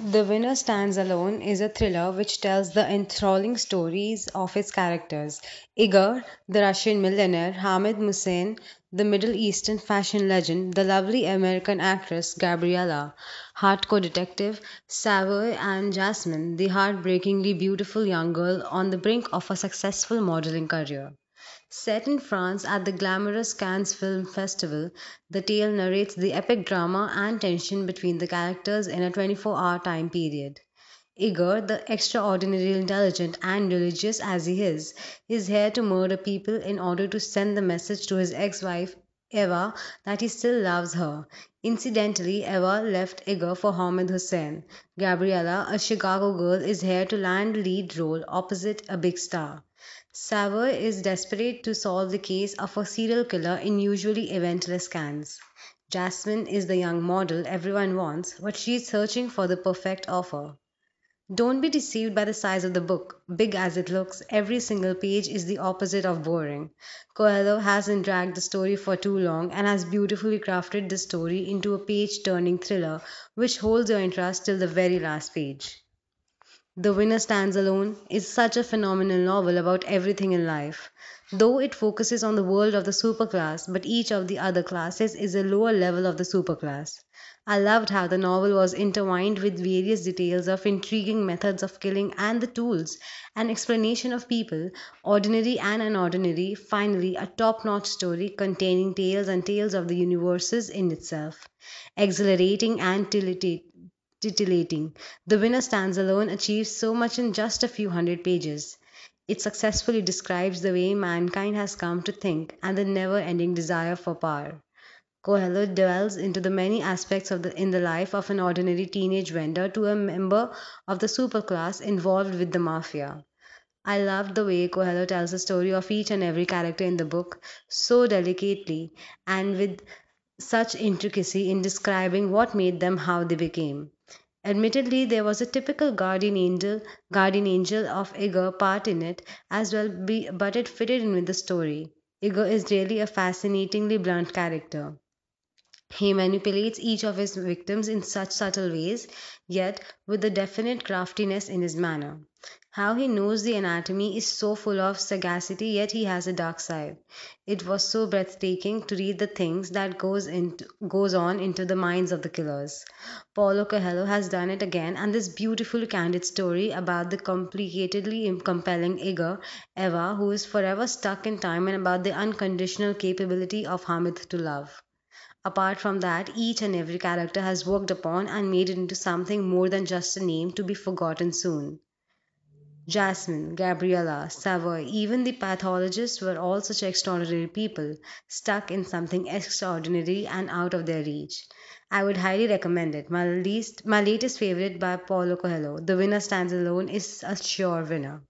The Winner Stands Alone is a thriller which tells the enthralling stories of its characters Igor, the Russian millionaire, Hamid Hussein, the Middle Eastern fashion legend, the lovely American actress Gabriella, hardcore detective Savoy, and Jasmine, the heartbreakingly beautiful young girl on the brink of a successful modeling career. Set in France at the glamorous Cannes Film Festival, the tale narrates the epic drama and tension between the characters in a 24 hour time period. Igor, the extraordinarily intelligent and religious as he is, is here to murder people in order to send the message to his ex wife Eva that he still loves her. Incidentally, Eva left Igor for Hamid Hussein. Gabriella, a Chicago girl, is here to land the lead role opposite a big star. Savoy is desperate to solve the case of a serial killer in usually eventless Cannes. Jasmine is the young model everyone wants, but she is searching for the perfect offer. Don't be deceived by the size of the book. Big as it looks, every single page is the opposite of boring. Coelho hasn't dragged the story for too long and has beautifully crafted the story into a page turning thriller which holds your interest till the very last page. The Winner Stands Alone is such a phenomenal novel about everything in life. Though it focuses on the world of the superclass, but each of the other classes is a lower level of the superclass. I loved how the novel was intertwined with various details of intriguing methods of killing and the tools, an explanation of people, ordinary and unordinary, finally, a top notch story containing tales and tales of the universes in itself. Exhilarating and titillating. The Winner Stands Alone achieves so much in just a few hundred pages. It successfully describes the way mankind has come to think and the never ending desire for power. Coelho delves into the many aspects of the, in the life of an ordinary teenage vendor to a member of the superclass involved with the mafia. I loved the way Coelho tells the story of each and every character in the book so delicately and with such intricacy in describing what made them how they became. Admittedly, there was a typical guardian angel, guardian angel of Igor part in it as well, but it fitted in with the story. Igor is really a fascinatingly blunt character. He manipulates each of his victims in such subtle ways, yet with a definite craftiness in his manner. How he knows the anatomy is so full of sagacity, yet he has a dark side. It was so breathtaking to read the things that goes into, goes on into the minds of the killers. Paulo Coelho has done it again, and this beautiful candid story about the complicatedly compelling Igor Eva, who is forever stuck in time, and about the unconditional capability of Hamid to love. Apart from that, each and every character has worked upon and made it into something more than just a name to be forgotten soon. Jasmine, Gabriella, Savoy, even the pathologists were all such extraordinary people, stuck in something extraordinary and out of their reach. I would highly recommend it. My least my latest favorite by Paulo Coelho. The winner stands alone is a sure winner.